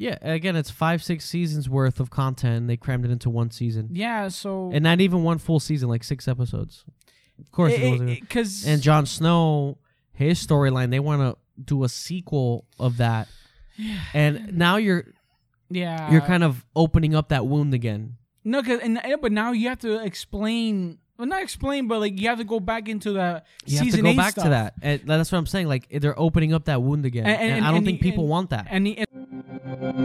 Yeah, again, it's five, six seasons worth of content. They crammed it into one season, Yeah, so and not even one full season, like six episodes. Of course, it, wasn't. because and Jon Snow, his storyline, they want to do a sequel of that, and now you're yeah, you're kind of opening up that wound again. no, cause and eh, but now you have to explain. Well, not explain, but like you have to go back into the You season have to go eight back stuff. to that. And that's what I'm saying. Like they're opening up that wound again, And- I don't think people want that. And the, What's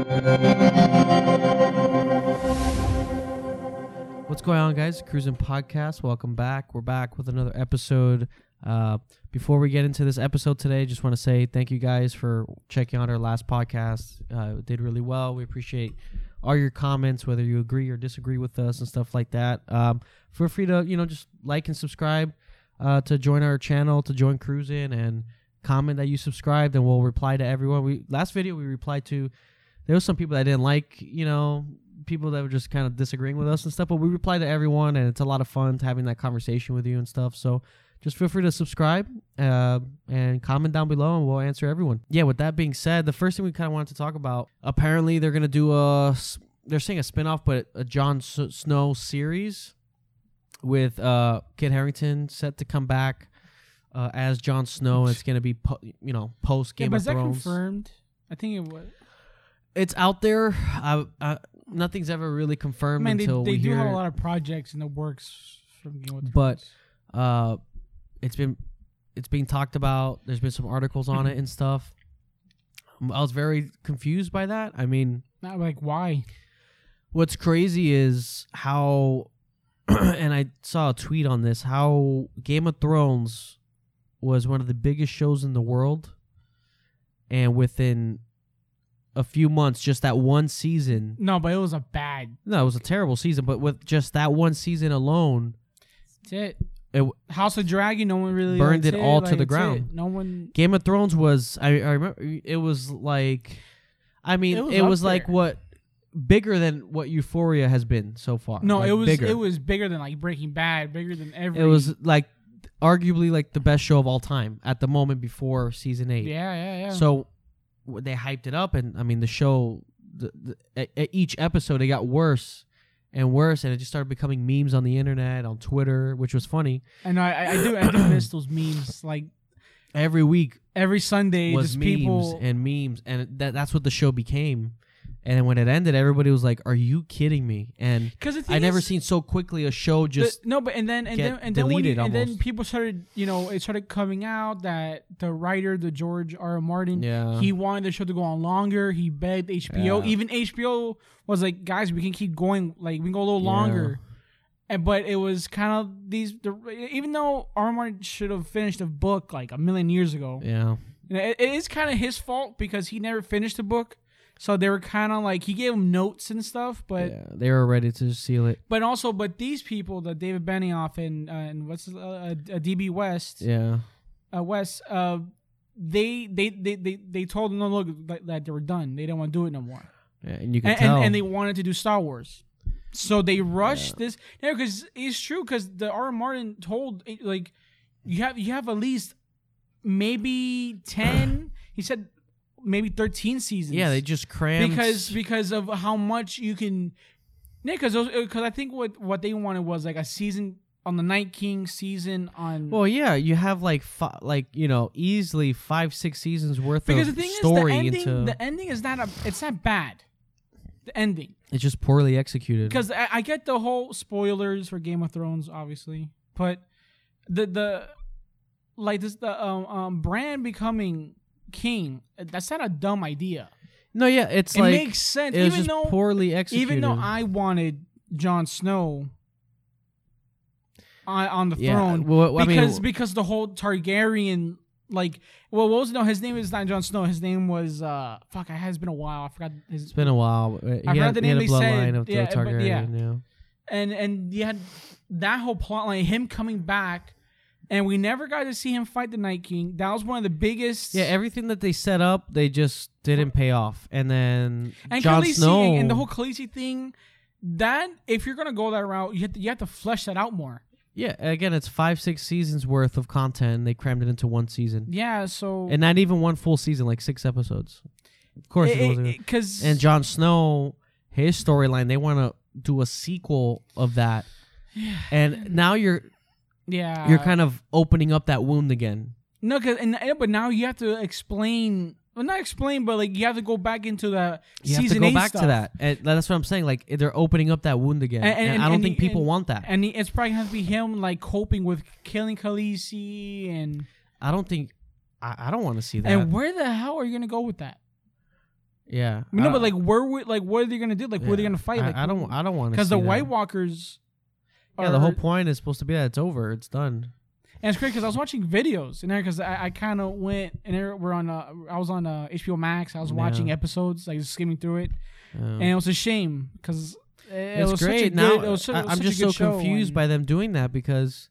going on, guys? Cruising Podcast. Welcome back. We're back with another episode. Uh, before we get into this episode today, just want to say thank you guys for checking out our last podcast. Uh, it did really well. We appreciate all your comments, whether you agree or disagree with us and stuff like that. Um, feel free to you know just like and subscribe uh, to join our channel, to join Cruising, and comment that you subscribed, and we'll reply to everyone. We last video we replied to. There was some people that didn't like, you know, people that were just kind of disagreeing with us and stuff, but we reply to everyone, and it's a lot of fun having that conversation with you and stuff. So just feel free to subscribe uh, and comment down below, and we'll answer everyone. Yeah. With that being said, the first thing we kind of wanted to talk about. Apparently, they're gonna do a. They're saying a spinoff, but a Jon S- Snow series with uh, Kit Harington set to come back uh, as Jon Snow. It's gonna be po- you know post yeah, Game but of is that Thrones. confirmed? I think it was. It's out there. I, I, nothing's ever really I confirmed mean, they, until they we do hear. have a lot of projects in the works from Game of But- uh, it's been it's being talked about. There's been some articles on Mm-hmm. it and stuff. I was very confused by that. I mean, not like why? what's crazy is how, and I saw a tweet on this. How Game of Thrones was one of the biggest shows in the world, and within a few months, just that one season. No, but it was a bad. No, it was a terrible season, but with just that one season alone, That's it. it, House of Dragon. No one really Burned that's it all to like, the that's it. ground. No one. Game of Thrones was I, I remember it was like I mean It it was was, like what bigger than what Euphoria has been so far. No, Like, it was bigger. it was bigger than like Breaking Bad, bigger than every. it was like arguably like the best show of all time at the moment before season 8. Yeah, yeah, yeah. So they hyped it up and I mean the show the, the, at, at each episode it got worse and worse and it just started becoming memes on the internet, on Twitter, which was funny. and I, I, do I do miss those memes. Like Every week every Sunday, was memes people. and memes, and that that's what the show became. And then when it ended, everybody was like, "Are you kidding me?" And Because I never seen so quickly a show just no, but and then and then and then you, and then people started, you know, it started coming out that the writer, the George R. R. Martin, yeah. he wanted the show to go on longer. He begged HBO. Yeah. Even HBO was like, guys, we can keep going. Like we can go a little Yeah. longer. And but it was kind of these. The, even though R. R. Martin should have finished the book like a million years ago, yeah, it, it is kind of his fault because he never finished the book. So they were kind of like he gave them notes and stuff, but yeah, they were ready to seal it. but also but these people, the David Benioff and uh, and what's his, uh, uh, DB West, Yeah, uh, West, uh, they, they they they they told them no look that, that they were done. They didn't want to do it no more, yeah and you can and, tell. and and they wanted to do Star Wars. So they rushed this. Yeah, because it's true. Because the R. R. Martin told eh, like you have you have at least maybe ten. he said maybe thirteen seasons. yeah, they just crammed because because of how much you can. Yeah, because because I think what what they wanted was like a season on the Night King season on. Well, yeah, you have like fi- like you know easily five six seasons worth because of the thing story is the ending into the ending is not a it's not bad. The ending it's just poorly executed. because I, I get the whole spoilers for Game of Thrones obviously, but the the like this the um, um brand becoming king that's not a dumb idea. no, yeah, it's it like makes sense it even though poorly executed. even though I wanted Jon Snow on, on the yeah, throne well, I mean, because because the whole Targaryen like well what was no his name is not Jon Snow his name was uh fuck it has been a while I forgot his It's been a while. He forgot had, the he had name they said. of the Yeah, but Targaryen. yeah. yeah. and and you had that whole plot line him coming back and we never got to see him fight the Night King that was one of the biggest Yeah, everything that they set up, they just didn't pay off. And then and Jon Khaleesi Snow and, and the whole Khaleesi thing that if you're gonna go that route you have to you have to flesh that out more Yeah, again, it's five, six seasons worth of content. They crammed it into one season, yeah so and not even one full season, like six episodes. Of course, it, wasn't. because and Jon Snow, his storyline, they want to do a sequel of that, Yeah. and now you're yeah, you're kind of opening up that wound again. no, cause and but now you have to explain. Well, not explain, but like you have to go back into the You have to go back stuff. to that. And that's what I'm saying. Like they're opening up that wound again, And- and, and- I don't and- think people and- want that. and he, it's probably gonna be him like coping with killing Khaleesi and I don't think. I, I don't want to see that. and where the hell are you gonna go with that? yeah, I mean, no, but uh, like where would like what are they gonna do? Like where are they gonna fight? I, Like I don't. I don't want to because the that. White Walkers. Yeah, the whole point is supposed to be that it's over. It's done. And it's great because I was watching videos and there because I, I kind of went and there we're on uh, I was on uh, HBO Max. I was watching episodes like skimming through it, and it was a shame because it, it's was great such a good. now. it was, it I, was I'm just good so confused by them doing that because,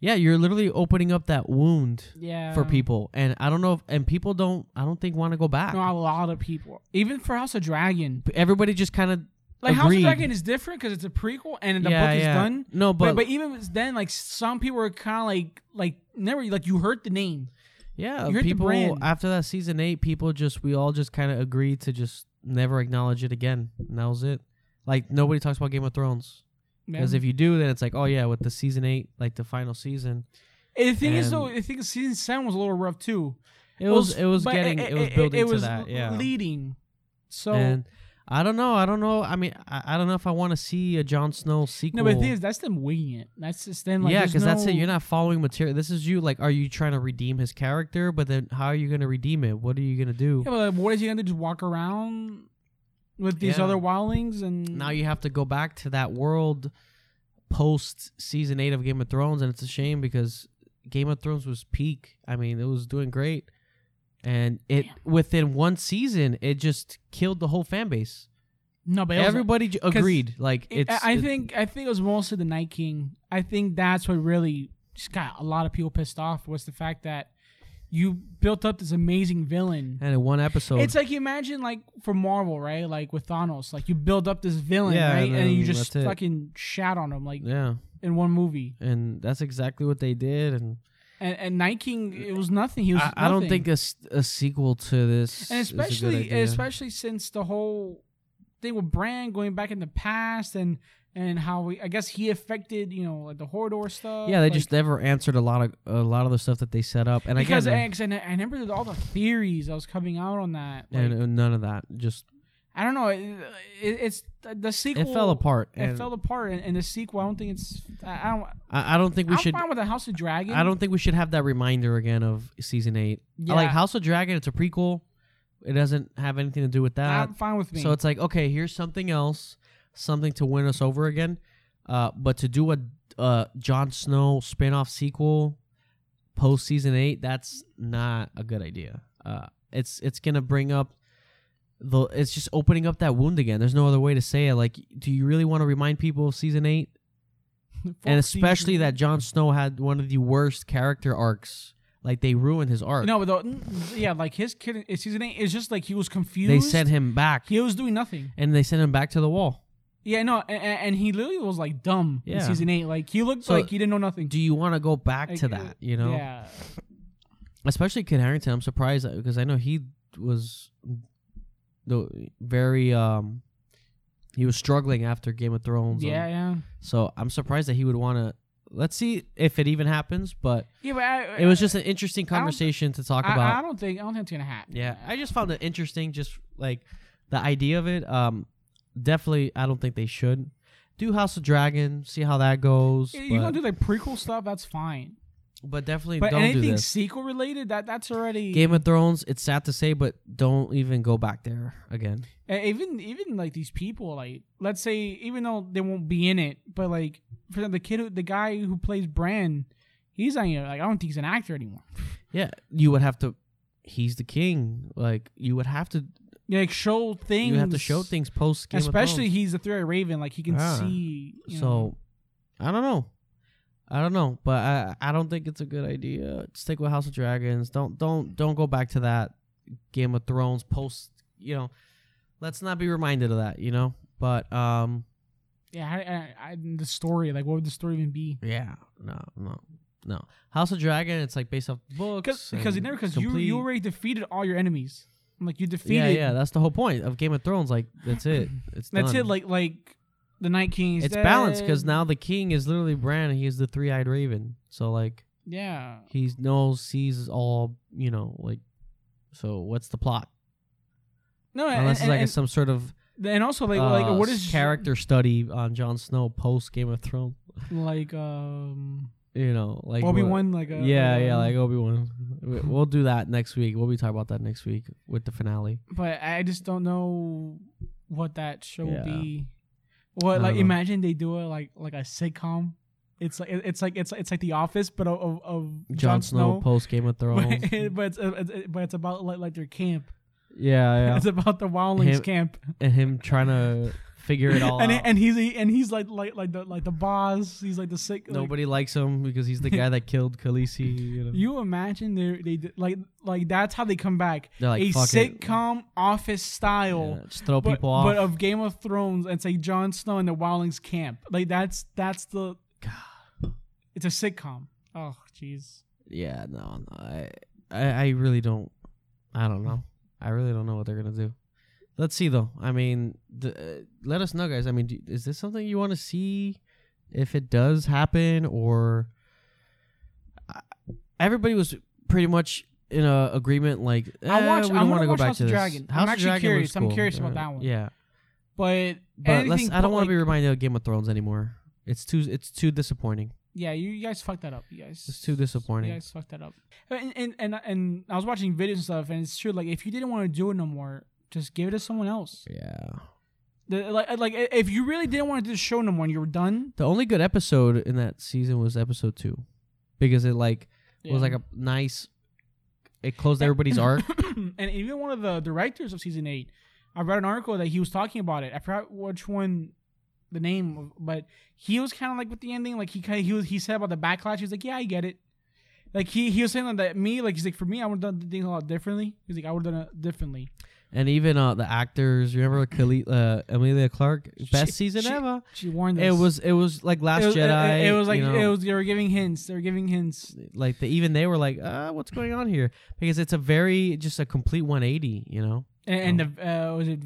yeah, you're literally opening up that wound yeah for people, and I don't know, if, and people don't, I don't think want to go back. No, a lot of people, even for House of Dragon, Everybody just kind of like House of Agreed. Dragon is different because it's a prequel and the yeah, book is yeah. done. No, But, but, even then, like some people were kind of like like never like you heard the name. yeah, you heard the people brand. after that season eight, people just we all just kind of agreed to just never acknowledge it again, and that was it. Like nobody talks about Game of Thrones because if you do, then it's like, oh yeah, with the season eight, like the final season, And the thing is and- though, I think season seven was a little rough too. it was it was but getting it, was building to that, yeah. leading. So and I don't know. I don't know. I mean, I, I don't know if I want to see a Jon Snow sequel. no, but the thing is, that's them winging it. That's just them. Like, yeah, because because that's it. You're not following material. This is you. Like, are you trying to redeem his character? But then, how are you going to redeem it? What are you going to do? Yeah, but like, what is he gonna do? Just walk around with these Yeah. other wildlings and Now you have to go back to that world post season eight of Game of Thrones, and it's a shame because Game of Thrones was peak. I mean, it was doing great, and it within one season, it just killed the whole fan base. no, but it was- Everybody agreed. Like it- it's. I I it- think I think it was mostly the Night King. I think that's what really just got a lot of people pissed off was the fact that you built up this amazing villain. and in one episode, It's like you imagine like for Marvel, right? Like with Thanos, like you build up this villain, Yeah, right? and And, you just that's it. fucking shat on him like yeah, in one movie. and that's exactly what they did, and. And, and Night King, it was nothing. He was. I, I don't nothing. think a sequel to this, and a especially especially since the whole thing with Bran going back in the past and and how we, I guess he affected you know like the Hodor stuff. yeah, they like- just never answered a lot of a lot of the stuff that they set up, and because I, 'cause I I remember all the theories that was coming out on that. Like, and none of that. Just I don't know. It, it, it's the sequel. it fell apart. It fell apart, and, and the sequel. I don't think it's. I, don't. I, I don't think we I'm should. fine with the House of Dragon. I don't think we should have that reminder again of season eight. I like House of Dragon. It's a prequel. It doesn't have anything to do with that. I'm fine with me. So it's like okay, here's something else, something to win us over again. Uh, but to do a uh Jon Snow spin-off sequel post season eight, that's not a good idea. Uh, it's it's gonna bring up the. It's just opening up that wound again. There's no other way to say it. Like, do you really want to remind people of season eight? And especially that Jon Snow had one of the worst character arcs. Like they ruined his arc. No, but yeah, like his kid in season eight is just like he was confused. they sent him back, he was doing nothing. and they sent him back to the wall. Yeah, no, and, and he literally was like dumb in season eight. Like he looked So, like he didn't know nothing. Do you want to go back Like, to that? You know, Yeah, especially Kit Harington. I'm surprised because I know he was the very um he was struggling after Game of Thrones. yeah, um, yeah, so I'm surprised that he would want to. Let's see if it even happens, but yeah. But I, it was just an interesting conversation to talk I, about. I don't think I don't think it's gonna happen. Yeah, I just found it interesting, just like the idea of it. Um, definitely, I don't think they should do House of Dragon. See how that goes. Yeah, you gonna do like prequel stuff? That's fine. But definitely But don't do anything this. sequel related, that that's already Game of Thrones. It's sad to say, but don't even go back there again. Even even like these people like let's say even though they won't be in it but like for the kid who, the guy who plays Bran he's not even like I don't think he's an actor anymore Yeah, you would have to. He's the king. Like you would have to. like show things You have to show things post Game especially he's the three-eyed raven like he can Ah. see you Thrones. know. So, I don't know. I don't know, but I I don't think it's a good idea. Stick with House of Dragons. Don't don't don't go back to that Game of Thrones post. You know, let's not be reminded of that. You know, but um, yeah I, I, I, the story like what would the story even be yeah, no, no, no. House of Dragon. It's like based off books because because never because you you already defeated all your enemies I'm like you defeated. Yeah, yeah. That's the whole point of Game of Thrones. Like that's it. It's That's done. it. Like like the Night King. is it's balanced because now the king is literally Bran. and is the three-eyed raven. So like Yeah. he knows, sees all. You know, like. So what's the plot? No, and, Unless it's and, like a, and, some sort of and also like like uh, what is character study on Jon Snow post Game of Thrones. like um You know, like Obi what- Wan like a, yeah, yeah, um, like Obi Wan. We'll do that next week. We'll be talking about that next week with the finale. but I just don't know what that show Yeah. will be. What like know. imagine they do it like like a sitcom. It's like it's like it's it's like The Office, but of of, of Jon Snow, post Game of Thrones. But, but it's uh, it's- but it's about like like their camp. yeah, yeah, It's about the Wildlings camp. and him trying to figure it all and out. and he's and he's like like like the like the boss. He's like the sick. like- Nobody likes him because he's the guy that killed Khaleesi. You know? you imagine they they did- like like that's how they come back. They're like, a "Fuck it." sitcom office style. Yeah, just throw But, people off. but of Game of Thrones and say Jon Snow in the Wildlings camp. Like that's that's the God. it's a sitcom. Oh jeez. yeah, no, no, I, I, I really don't. I don't know. I really don't know what they're gonna do. Let's see though. I mean, the, uh, let us know, guys. I mean, do, is this something you want to see? If it does happen, or I- everybody was pretty much in a agreement, like I eh, watch- we I don't wanna go watch back House to this. Dragon. I'm actually Dragon curious. looks I'm cool. curious about Uh, that one. Yeah, But but let's, I don't want to be reminded of Game of Thrones anymore. It's too it's too disappointing. Yeah, you, you guys fucked that up. You guys. It's too disappointing. You guys fucked that up. And and, and and I was watching videos and stuff, and it's true. Like if you didn't want to do it no more, just give it to someone else. Yeah. The, like like if you really didn't want to do the show no more, and you were done. The only good episode in that season was episode two, because it like was like a nice. It closed everybody's arc. and even one of the directors of season eight, I read an article that he was talking about it. I forgot which one, the name, but he was kind of like with the ending. Like he kind of he was he said about the backlash. He was like, yeah, I get it. Like he he was saying that me like he's like for me I would have done things a lot differently. He's like I would have done it differently. And even uh the actors. Remember Khale- uh, Emilia Clarke, best She- season she- ever. She warned us. It was it was like Last it was, Jedi. It, it was like you know, it was they were giving hints. They were giving hints. like the, even they were like, uh, what's going on here? Because it's a very just a complete 180. You know. And, and the uh, was it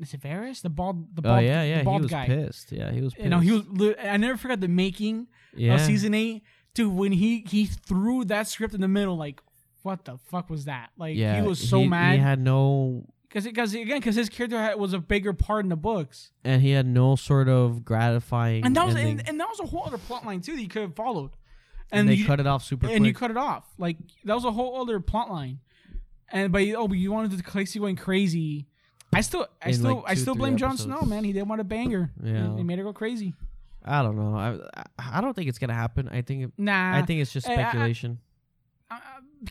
is it Varys the bald the Oh bald yeah, yeah. the He was guy. pissed. Yeah, he was. Pissed. You know he was. I never forgot the making Yeah. of season eight, dude. When he he threw that script in the middle, like what the fuck was that? Like yeah. he was so He mad He had no because because again because his character had, was a bigger part in the books, and he had no sort of gratifying. and that was ending. and, and that was a whole other plot line too that you could have followed, and, and they you, cut it off super and quick. you cut it off. Like that was a whole other plot line. And but oh, but you wanted the Khaleesi going crazy. I still, I In, still, like, I still blame Jon. Snow, man. He didn't want to bang her. Yeah. he made her go crazy. I don't know. I I don't think it's gonna happen. I think it, Nah, I think it's just I- I- speculation. uh,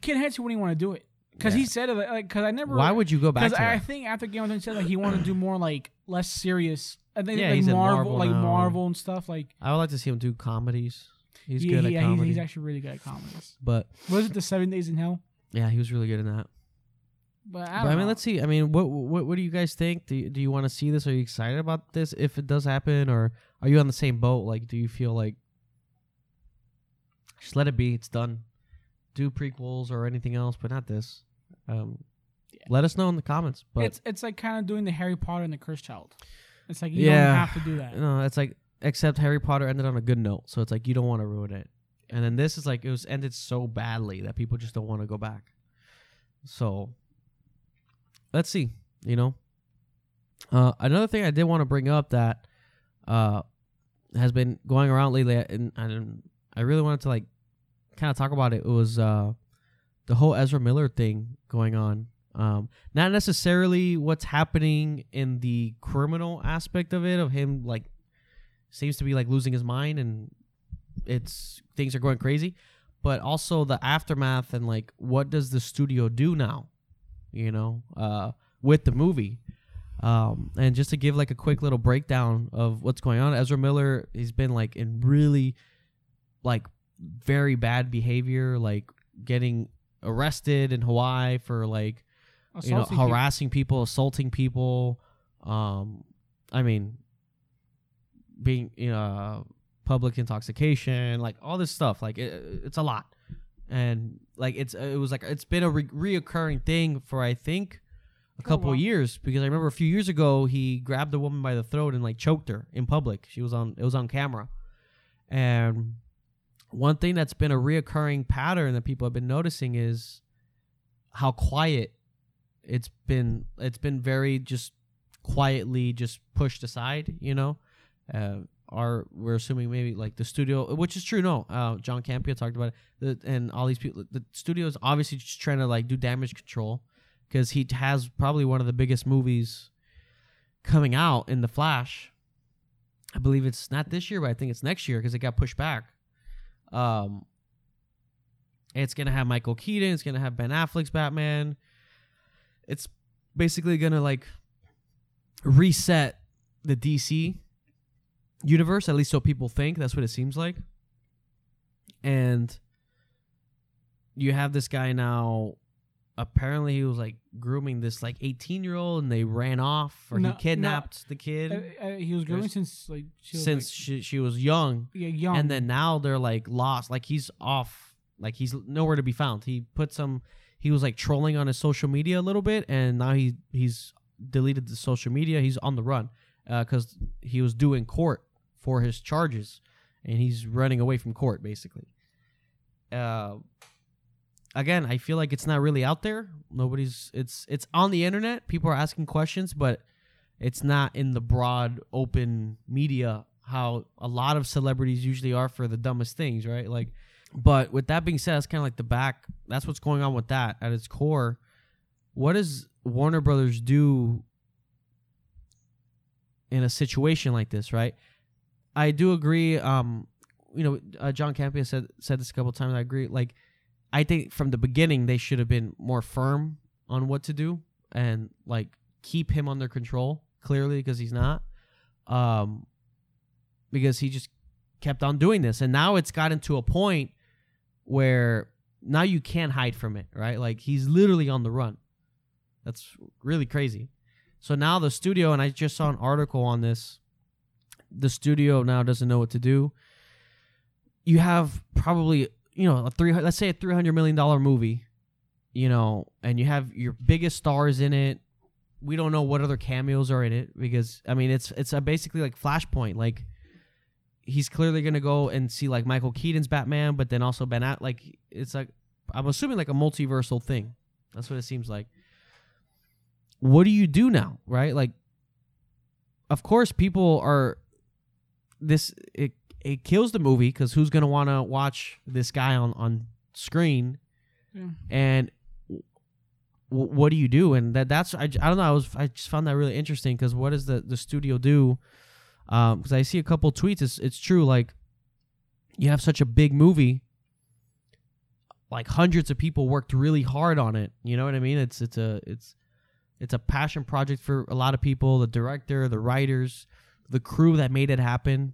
Kid Hansen wouldn't want to do it because he said it like because I never. Why would you go back Because I, I think after Game of Thrones, he said like he wanted to do more like less serious. I think Yeah, like Marvel, Marvel like. Marvel and stuff. Like I would like to see him do comedies. He's he- good at comedy. He's, he's actually really good at comedies. but Was it the Seven Days in Hell? yeah, he was really good in that. But I, But I mean, let's see. I mean, what what what do you guys think? Do you, do you want to see this? Are you excited about this if it does happen, or are you on the same boat? Like, do you feel like just let it be? It's done. Do prequels or anything else, but not this. Um, Let us know in the comments. But it's it's like kind of doing the Harry Potter and the Cursed Child. It's like you Yeah. don't have to do that. no, it's like except Harry Potter ended on a good note, so it's like you don't want to ruin it. And then this is like it was ended so badly that people just don't want to go back. So let's see, you know. Uh, another thing I did want to bring up that uh, has been going around lately, and I didn't, I really wanted to like kind of talk about it. It was uh, the whole Ezra Miller thing going on. Um, not necessarily what's happening in the criminal aspect of it, of him like seems to be like losing his mind and it's things are going crazy, but also the aftermath and like what does the studio do now, you know, uh, with the movie. Um, and just to give like a quick little breakdown of what's going on, Ezra Miller, he's been like in really like very bad behavior, like getting arrested in Hawaii for like you know Assaulting people. harassing people, assaulting people. Um, I mean, being you know public intoxication, like all this stuff. Like it, it's a lot, and like it's it was like it's been a re- reoccurring thing for I think a couple wow. of years because I remember a few years ago he grabbed a woman by the throat and like choked her in public. She was on it was on camera. And one thing that's been a reoccurring pattern that people have been noticing is how quiet it's been it's been very just quietly just pushed aside, you know. Uh are we're assuming maybe like the studio, which is true. No, uh, John Campea talked about it, the, and all these people. The studio is obviously just trying to like do damage control because he has probably one of the biggest movies coming out in the Flash. I believe it's not this year, but I think it's next year because it got pushed back. Um, it's gonna have Michael Keaton. It's gonna have Ben Affleck's Batman. It's basically gonna like reset the DC universe, at least so people think. That's what it seems like. And you have this guy now. Apparently, he was like grooming this like 18 year old, and they ran off, or No, he no. kidnapped the Uh, kid uh, he was grooming since like she was, since like, she, she was young. yeah, young. And then now they're like lost. Like he's off. Like he's nowhere to be found. He put some. He was like trolling on his social media a little bit, and now he he's deleted the social media. He's on the run because he was due in court for his charges, and he's running away from court basically. Uh, again, I feel like it's not really out there. Nobody's. It's it's on the internet. People are asking questions, but it's not in the broad open media how a lot of celebrities usually are for the dumbest things, right? Like, but with that being said, that's kind of like the back. That's what's going on with that at its core. What does Warner Brothers do in a situation like this, right? I do agree. Um, you know, uh, John Campea said said this a couple times. I agree. Like, I think from the beginning they should have been more firm on what to do and like keep him under control. Clearly, because he's not. Um, because he just kept on doing this, and now it's gotten to a point where now you can't hide from it, right? Like he's literally on the run. That's really crazy. So now the studio, and I just saw an article on this. The studio now doesn't know what to do. You have probably, you know, a three. Let's say a three hundred million dollar movie, you know, and you have your biggest stars in it. We don't know what other cameos are in it because I mean it's it's basically like Flashpoint. Like he's clearly gonna go and see like Michael Keaton's Batman, but then also Ben At like it's like I'm assuming like a multiversal thing. That's what it seems like. What do you do now, right? Like, of course, people are this. It it kills the movie because who's gonna want to watch this guy on on screen? Yeah. And w- what do you do? And that that's I, I don't know. I was I just found that really interesting because what does the the studio do? Um, because I see a couple tweets. It's it's true. Like you have such a big movie. Like hundreds of people worked really hard on it. You know what I mean? It's it's a it's it's a passion project for a lot of people. The director, the writers, the crew that made it happen.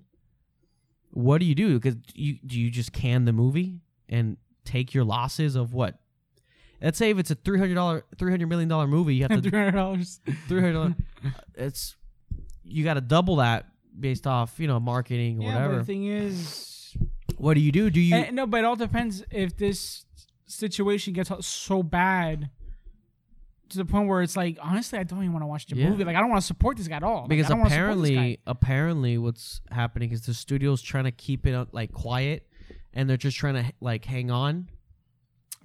What do you do? Because you do you just can the movie and take your losses of what? Let's say if it's a three hundred dollar, three hundred million dollar movie, you have to three hundred dollars. three hundred. It's you got to double that based off you know marketing or Yeah, whatever. the thing is, what do you do? Do you? Eh, no, but it all depends if this situation gets so bad to the point where it's like, honestly, I don't even want to watch the Yeah. movie. Like, I don't want to support this guy at all. Because I don't wanna support this guy. apparently apparently what's happening is the studio's trying to keep it uh, like quiet and they're just trying to like hang on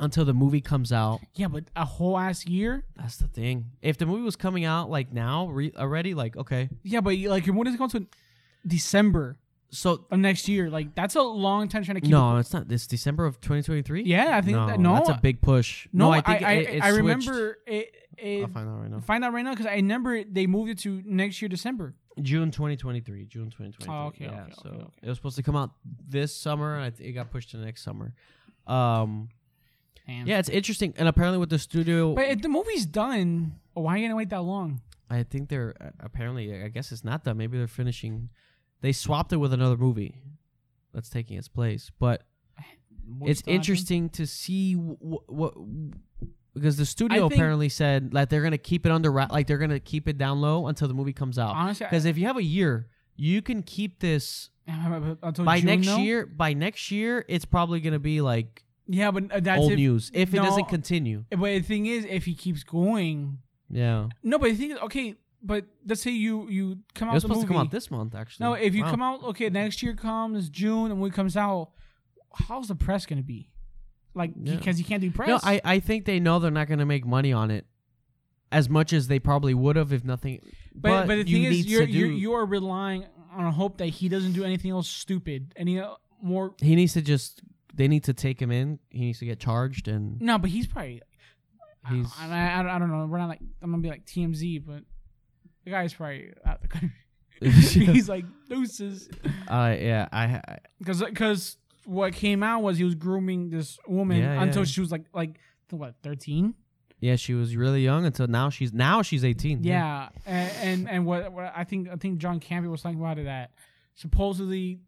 until the movie comes out yeah, but a whole ass year. that's the thing if the movie was coming out like now re- already like okay Yeah, but like your movie's going to December so of next year. Like, that's a long time trying to keep. no it's not this december of 2023 Yeah, I think no, that, no, that's a big push no, i think I, it, I, it I remember it. it i'll find out right now find out right now because I remember they moved it to next year December. june 2023 june 2023 Oh, okay, yeah okay, so okay, okay. it was supposed to come out this summer and I th- it got pushed to next summer um Damn. yeah it's interesting and apparently with the studio but if the movie's done, why are you gonna wait that long? I think they're uh, apparently. I guess it's not done. Maybe they're finishing. They swapped it with another movie that's taking its place. But it's interesting to see what, because the studio apparently said like they're gonna keep it under wrap, like they're gonna keep it down low until the movie comes out. Honestly, Because if you have a year, you can keep this until by June, next though? year. By next year, it's probably gonna be like Yeah, but uh, that's old if, news if it doesn't continue. But the thing is, if he keeps going, Yeah. No, but the thing is, okay, but let's say you you come It out was the supposed movie. to come out this month, actually. no, if you Wow. come out, okay, next year comes June and when it comes out, how's the press gonna be? Like, Yeah. because you can't do press. No, I, I think they know they're not going to make money on it as much as they probably would have if nothing. But but, the you thing is, you're, you're you are relying on a hope that he doesn't do anything else stupid, any uh, more. he needs to just. They need to take him in. He needs to get charged, and No, but he's probably. He's- I, I, I, I don't know. We're not like I'm gonna be like TMZ, but the guy's probably out the country. he's like deuces uh, yeah, I, because because what came out was he was grooming this woman Yeah, until yeah. she was like like what 13 yeah, she was really young until now. She's now she's eighteen. yeah and, and and what, what i think i think john campbell was talking about it that supposedly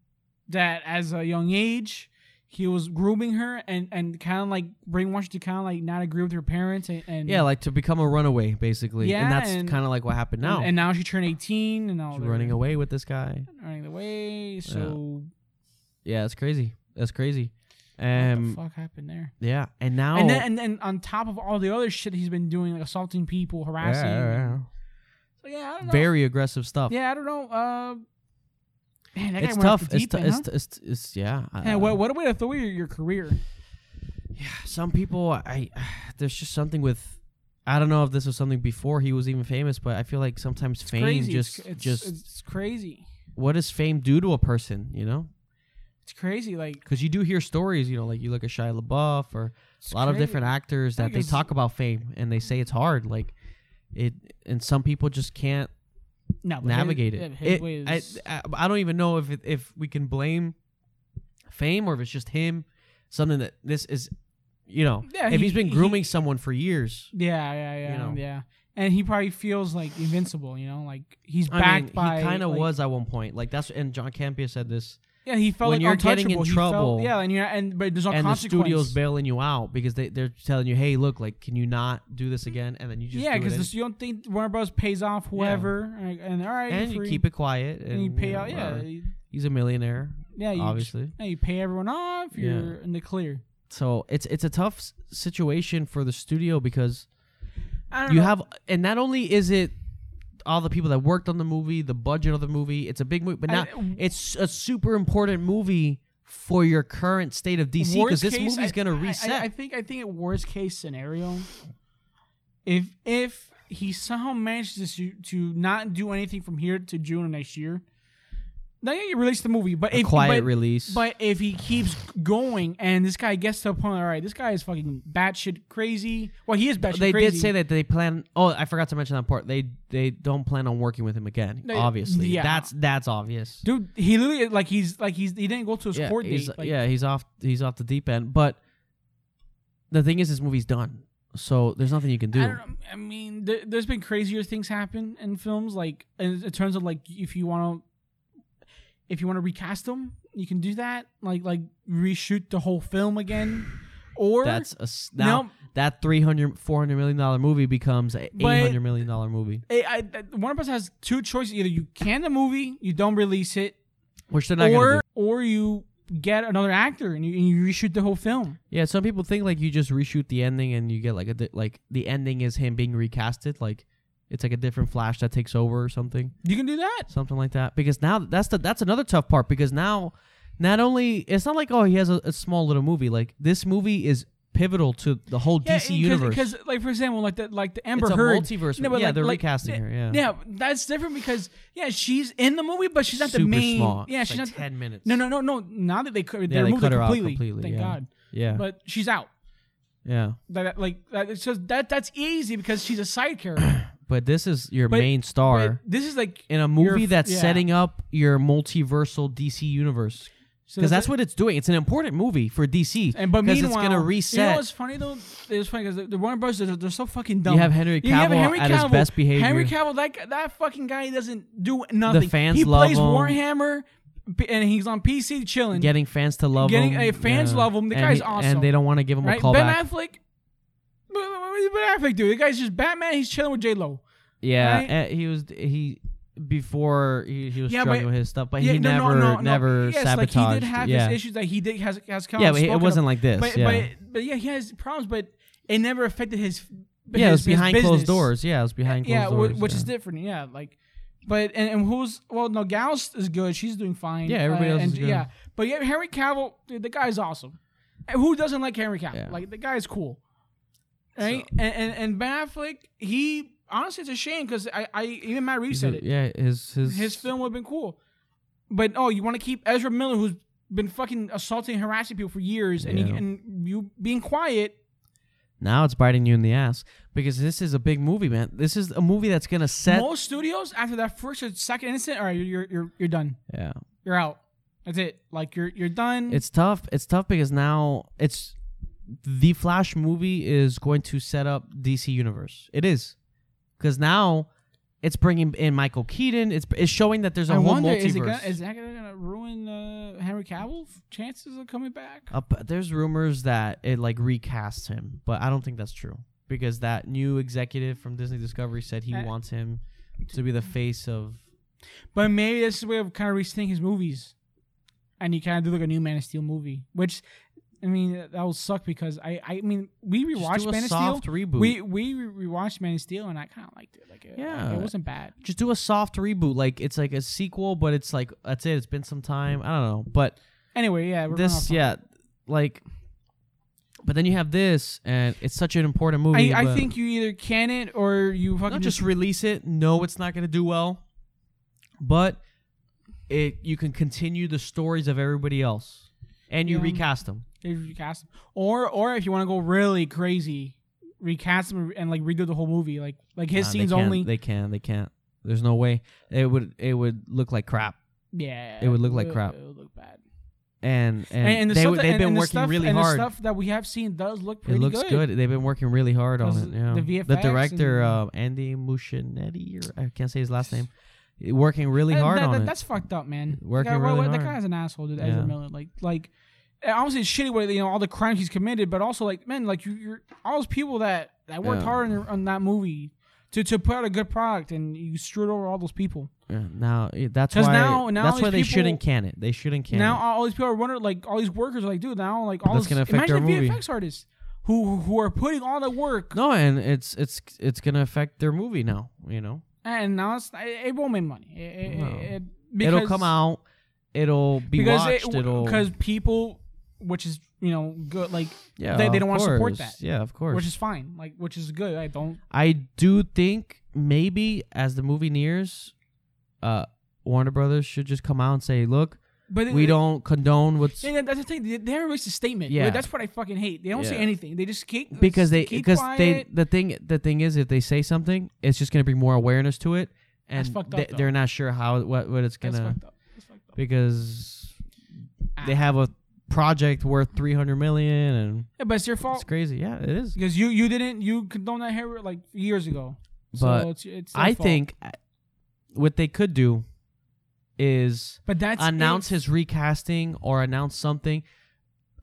that as a young age he was grooming her and and kind of like brainwashed to kind of like not agree with her parents and, and yeah, like to become a runaway, basically. Yeah, and that's and- kind of like what happened now. and now she turned 18 and now she's running away with this guy. running away so Yeah, it's crazy. That's crazy. what Um, the fuck happened there yeah, and now and then and then on top of all the other shit he's been doing like assaulting people harassing Yeah, yeah, yeah. So yeah i don't know very aggressive stuff. Yeah, I don't know. Uh, man, that it's guy tough. It's, deep t- it's, huh? t- it's, it's yeah. Uh, what what a way to throw your, your career. Yeah, some people. I there's just something with. I don't know if this was something before he was even famous, but I feel like sometimes fame crazy. just it's, it's, just it's crazy. what does fame do to a person? You know, It's crazy. Like because you do hear stories. You know, like you look at Shia LaBeouf or a lot of different actors that they talk about fame and they say it's hard. Like it, and some people just can't no, navigate his, it. His It- I, I, I don't even know if it, if we can blame fame or if it's just him. Something that this is, you know, Yeah, if he- he's been he- grooming someone for years. yeah, yeah, yeah, you know. yeah. And he probably feels like invincible. You know, like he's I backed mean, by. he kind of like- was at one point. Like that's and John Campea said this Yeah, he felt when like you're getting in. He trouble felt, yeah, and you're and but there's no and the studio's bailing you out because they they're telling you, hey, look, like, can you not do this again? And then you just yeah, do it because you don't think Warner Bros pays off whoever, and, and all right, and you keep it quiet and, and you pay know, out. Yeah, uh, whatever. he's a millionaire, yeah, you, obviously. Yeah, you pay everyone off. You're in the clear. So it's it's a tough situation for the studio because I don't you know. have and not only is it all the people that worked on the movie, the budget of the movie, it's a big movie, but now I- it's a super important movie for your current state of DC because this case, movie's I- gonna I- I- reset. I, think I think a worst case scenario, if if he somehow manages to to not do anything from here to June of next year, then yeah, you release the movie. But a if quiet but, release. but if he keeps going and this guy gets to a point, all right, this guy is fucking batshit crazy. Well, he is batshit they crazy. did say that they plan. Oh, I forgot to mention that part. They they don't plan on working with him again. They- obviously, yeah. that's that's obvious. dude. He literally like he's like he's he didn't go to his yeah, court date. Like, yeah, he's off. He's off the deep end. But the thing is, this movie's done. So there's nothing you can do. I, I mean, there, there's been crazier things happen in films, like in, in terms of like if you want to, if you want to recast them, you can do that. Like like reshoot the whole film again, or That's a s- now no. that 300 400 million dollar movie becomes a But- 800 million dollar movie, I, I, one of us has two choices: either you can the movie, you don't release it, which they're not gonna or do. or you get another actor and you, and you reshoot the whole film. Yeah, some people think like you just reshoot the ending and you get like a di- like the ending is him being recasted, like it's like a different Flash that takes over or something. You can do that. something like that because now that's the that's another tough part because now not only it's not like oh he has a, a small little movie like this movie is pivotal to the whole Yeah, DC universe. Because like for example, like the like the Amber it's a Heard. multiverse. No, yeah, like- they're like- recasting yeah, her. Yeah, Yeah, that's different because yeah, she's in the movie, but she's not Super the main. small. Yeah, It's she's like not. ten minutes. No, no, no, no. Now that they cut, they Yeah, they cut it her out completely. completely, Thank yeah. God. Yeah, But she's out. yeah. That like that. Just that that's easy because she's a side character. But this is your But- main star this is like in a movie f- that's yeah. setting up your multiversal DC universe. so Because that's what it's doing. It's an important movie for DC. And but because meanwhile, it's gonna reset. You know what's funny though? It's funny because the, Warner Bros. They're, they're so fucking dumb. you have Henry You have Cavill Henry at his Cavill. best behavior. Henry Cavill, that that fucking guy doesn't do nothing. The fans he love plays him. Warhammer, and he's on PC chilling. getting fans to love Getting- him. uh, fans love him. The and guy's he- awesome. And they don't want to give him right? a call Ben back. Affleck. What- what Affleck do? The guy's just Batman. He's chilling with J Lo. Yeah, right? he was he before he, he was Yeah, struggling but- with his stuff, but yeah, he no, never no, no, never yes, sabotaged. Like he did have yeah, his issues that he did has has come yeah, but it wasn't of. like this. But yeah, but but yeah, he has problems, but it never affected his yeah, it was behind closed doors. Yeah, it was behind closed whi- doors. which yeah. is different. Yeah, like, but and, and who's well, no, Gals is good. She's doing fine. Yeah, everybody Uh, else and, is good. Yeah, but yeah, Henry Cavill, dude, the guy's awesome. And who doesn't like Henry Cavill? Yeah. Like the guy's cool, right? And, and and Ben Affleck, he honestly, it's a shame because I, I even Matt Reeves said it. Yeah, his his His film would have been cool, but oh, you want to keep Ezra Miller, who's been fucking assaulting, and harassing people for years, and, Yeah. you, and you being quiet. Now it's biting you in the ass because this is a big movie, man. This is a movie that's gonna set. Most studios after that first or second incident, all right, you're you're you're done. yeah, You're out. That's it. Like you're you're done. it's tough. It's tough because now it's the Flash movie is going to set up DC Universe. It is because now it's bringing in Michael Keaton. It's it's showing that there's a I whole wonder multiverse. is it gonna, is that gonna ruin uh, Henry Cavill chances of coming back? Up, there's rumors that it like recasts him, but I don't think that's true because that new executive from Disney Discovery said he Uh, wants him to be the face of. But maybe this is a way of kind of rethinking his movies, and you kind of do like a new Man of Steel movie, which. I mean that will suck because I I mean we rewatched Man of soft Steel. reboot. We we rewatched Man of Steel and I kind of liked it. Like it, Yeah. it wasn't bad. just do a soft reboot. Like it's like a sequel, but it's like that's it. It's been some time. I don't know, but Anyway, yeah, we're this, yeah, like. But then you have this, and it's such an important movie. I, I think you either can it or you fucking not just release it. No, it's not going to do well, but it you can continue the stories of everybody else, and you Yeah. recast them. They recast him. Or or if you want to go really crazy, recast him and like redo the whole movie. Like like his Nah, they scenes can't- only. They can. They can't. There's no way. It would. It would look like crap. yeah, it would look like crap. It would look bad. And and, And, and the they, stuff that- they've and- been and the working stuff, really and hard. The stuff that we have seen does look pretty It looks good. They've been working really hard on it. Yeah. the VFX director, and- uh, Andy Muschinetti, or I can't say his last name, working really That- hard that- on that- it. That's fucked up, man. Working that guy, really That hard. guy's an asshole, dude. Yeah. Ezra Miller, like like. Obviously, it's shitty what you know all the crimes he's committed, but also like man, like you, you're all those people that that worked Yeah. hard on, on that movie to to put out a good product, and you screwed over all those people. Yeah, now it- that's why. now- now that's why they people- shouldn't can it. They shouldn't can now it. Now all these people are wondering, like all these workers are like, dude, now like all That's this, gonna affect imagine our the movie. VFX artists who who are putting all the work, No, and it's it's it's gonna affect their movie now. You know, and now it's it, it won't make money. It, it- No. it- it'll come out. It'll be because watched. it, it'll because people, which is you know good, like yeah. they- they don't wanna support that. Yeah, of course. which is fine, like which is good. I don't. I do think maybe as the movie nears, uh, Warner Brothers should just come out and say, "Look, But we it- don't condone what's Yeah, that's the thing. They, they haven't released a statement. Yeah. Yeah, that's what I fucking hate. They don't say anything. They just keep because they because they the thing the thing is if they say something, it's just gonna bring more awareness to it, and That's fucked up, they, they're not sure how what what it's gonna fucked up. That's fucked up. because they Ah. have a project worth three hundred million and Yeah, but it's your fault. it's crazy. Yeah, it is. because you you didn't you condoned that hair like years ago. So But it's, it's I fault. think uh, what they could do is but that's announce his recasting or announce something,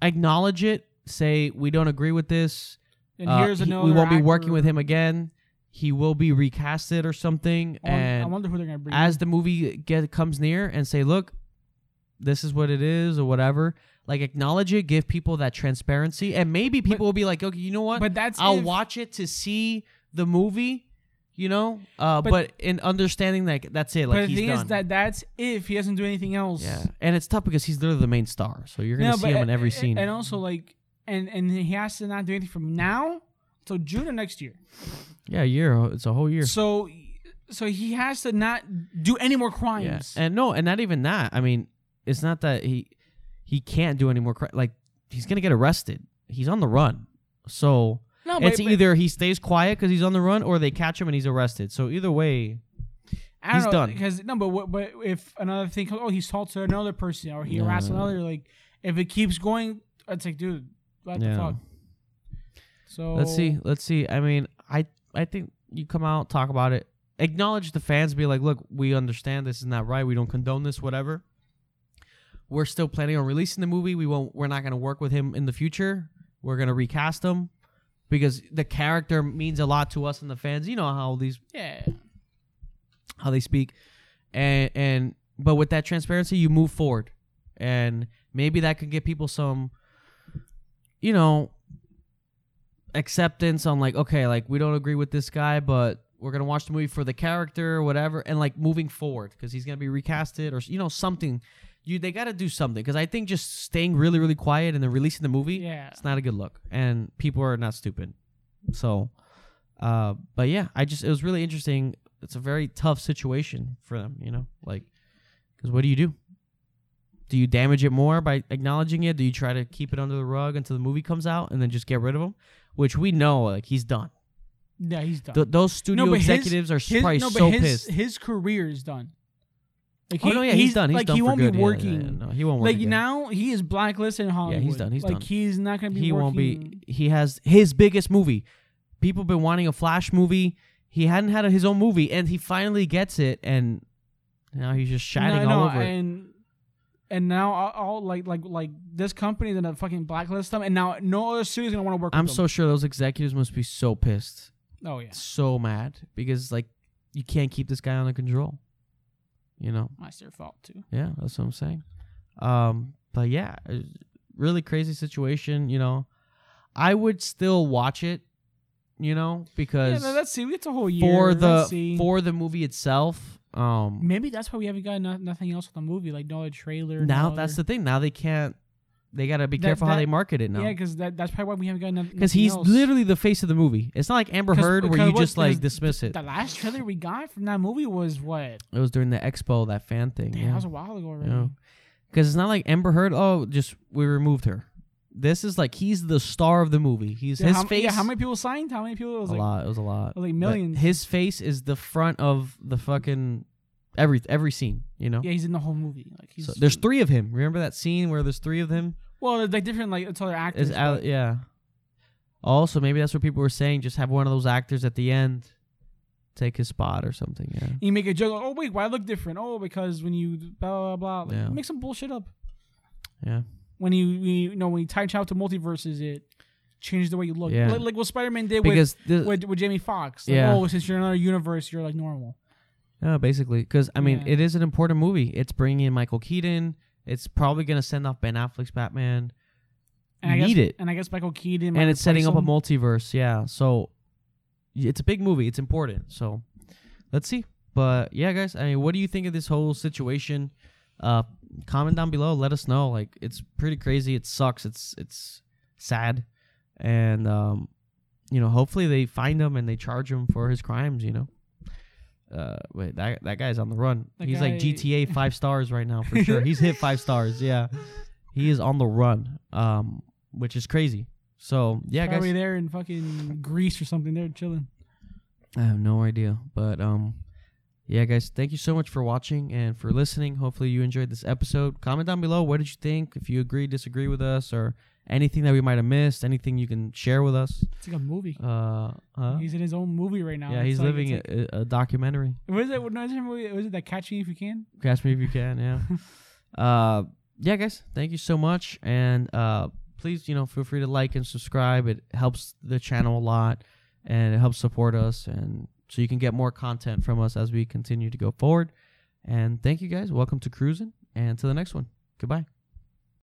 acknowledge it, say we don't agree with this. And uh, here's he- another. we won't be working with him again. He will be recasted or something, I wonder, I and wonder who they're gonna bring. as the movie get comes near and say, look, this is what it is or whatever. Like acknowledge it, give people that transparency, and maybe people will be like, okay, you know what? but that's I'll if- watch it to see the movie, you know. Uh, but, But- in understanding that that's it, But like the thing done. is that that's if he doesn't do anything else. yeah, and it's tough because he's literally the main star, so you're gonna No, see him in every scene. And also like, and and he has to not do anything from now till June of next year. yeah, a year. It's a whole year. So, so he has to not do any more crimes. Yeah, crimes. and no, and not even that. I mean, it's not that he he can't do any more. Cri- like he's gonna get arrested. He's on the run, so no, it's but, either he stays quiet because he's on the run, or they catch him and he's arrested. So either way, I don't he's know, done. because no, but what, but if another thing, comes, oh, he assaulted another person or he Yeah. harassed another, like if it keeps going, it's like, dude, what Yeah. the fuck? So let's see, let's see. I mean, I I think you come out, talk about it, acknowledge the fans, be like, look, we understand this is not right. We don't condone this, whatever. We're still planning on releasing the movie. We won't. We're not going to work with him in the future. We're going to recast him because the character means a lot to us and the fans. You know how these Yeah, how they speak, and and but with that transparency, you move forward, and maybe that could get people some, you know, acceptance on like okay, like we don't agree with this guy, but we're gonna watch the movie for the character or whatever, and like moving forward because he's gonna be recasted or you know something. You they got to do something because I think just staying really really quiet and then releasing the movie, Yeah. it's not a good look, and people are not stupid. So, uh, but yeah, I just it was really interesting. It's a very tough situation for them, you know, like because what do you do? Do you damage it more by acknowledging it? Do you try to keep it under the rug until the movie comes out and then just get rid of him? Which we know, like he's done. Yeah, he's done. Th- those studio his- executives are his, probably no, but so his, pissed. His career is done. Like oh no, yeah, he's, done. He's like done he won't good. be Yeah, yeah, working. yeah, no, he won't work. like again. now, he is blacklisted in Hollywood. Yeah, he's done, he's like done. he's not gonna be. he working. won't be. He has his biggest movie. People been wanting a Flash movie. He hadn't had his own movie, and he finally gets it, and now he's just shining no, all no, over it. and and now all, all like like like this company gonna fucking blacklist them, and now no other studio's gonna want to work. I'm so sure those executives must be so pissed, Oh yeah, so mad because like you can't keep this guy under control. You know, that's their fault too. Yeah, that's what I'm saying. Um, but yeah, really crazy situation. You know, I would still watch it. You know, Yeah, because no, let's see. It's a whole year. for the for the movie itself, um, maybe that's why we haven't got no, nothing else with the movie, like no other trailer. now no that's other, the thing. Now they can't. They gotta be That- careful how they market it now. yeah, because that, that's probably why we haven't got no, Because he's else. literally the face of the movie. It's not like Amber Heard where you just like dismiss it. The last trailer we got from that movie was what? It was during the expo, that fan thing. Damn, yeah. that was a while ago already. Yeah. Because it's not like Amber Heard. Oh, just we removed her. This is like he's the star of the movie. He's Yeah, his how, face. Yeah, how many people signed? How many people? It was a like, lot. It was a lot. like But millions. his face is the front of the fucking every every scene. You know. Yeah, he's in the whole movie. Like he's So there's three of him. Remember that scene where there's three of them? Well, they're like different like it's other actors. Al- yeah. Also, maybe that's what people were saying. Just have one of those actors at the end take his spot or something. Yeah. You make a joke. Oh wait, why I look different? Oh, because when you blah blah blah, like, Yeah. make some bullshit up. Yeah. When you, you know when you tie out to multiverses, it changes the way you look. Yeah. Like, like what Spider Man did Because with, with with Jamie Foxx. Like, Yeah. Oh, since you're in another universe, you're like normal. Yeah, basically, because I mean, Yeah. it is an important movie. It's bringing in Michael Keaton. It's probably gonna send off Ben Affleck's Batman, And You I guess, need it. And I guess Michael Keaton. and it's setting up a multiverse. Yeah, so it's a big movie. It's important. So let's see. But yeah, guys, I mean, what do you think of this whole situation? Uh, comment down below. Let us know. Like, it's pretty crazy. It sucks. It's it's sad, and um, you know, hopefully they find him and they charge him for his crimes. You know. Uh, wait, that that guy's on the run. That He's like GTA five stars right now for sure. He's hit five stars. Yeah, he is on the run. Um, which is crazy. So yeah, guys. Probably there in fucking Greece or something. They're chilling. I have no idea, but um, yeah, guys, thank you so much for watching and for listening. Hopefully, you enjoyed this episode. Comment down below what did you think, if you agree, disagree with us, or anything that we might have missed, anything you can share with us. It's like a movie. Uh, huh? He's in his own movie right now. yeah, he's like- living like- a, a documentary. What is it? What is it? movie? Was it that Catch Me If You Can? Catch me if you can. Yeah. uh, yeah, guys, thank you so much, and uh, please, you know, feel free to like and subscribe. It helps the channel a lot, and it helps support us, and so you can get more content from us as we continue to go forward. And thank you guys. Welcome to cruising, and to the next one. Goodbye.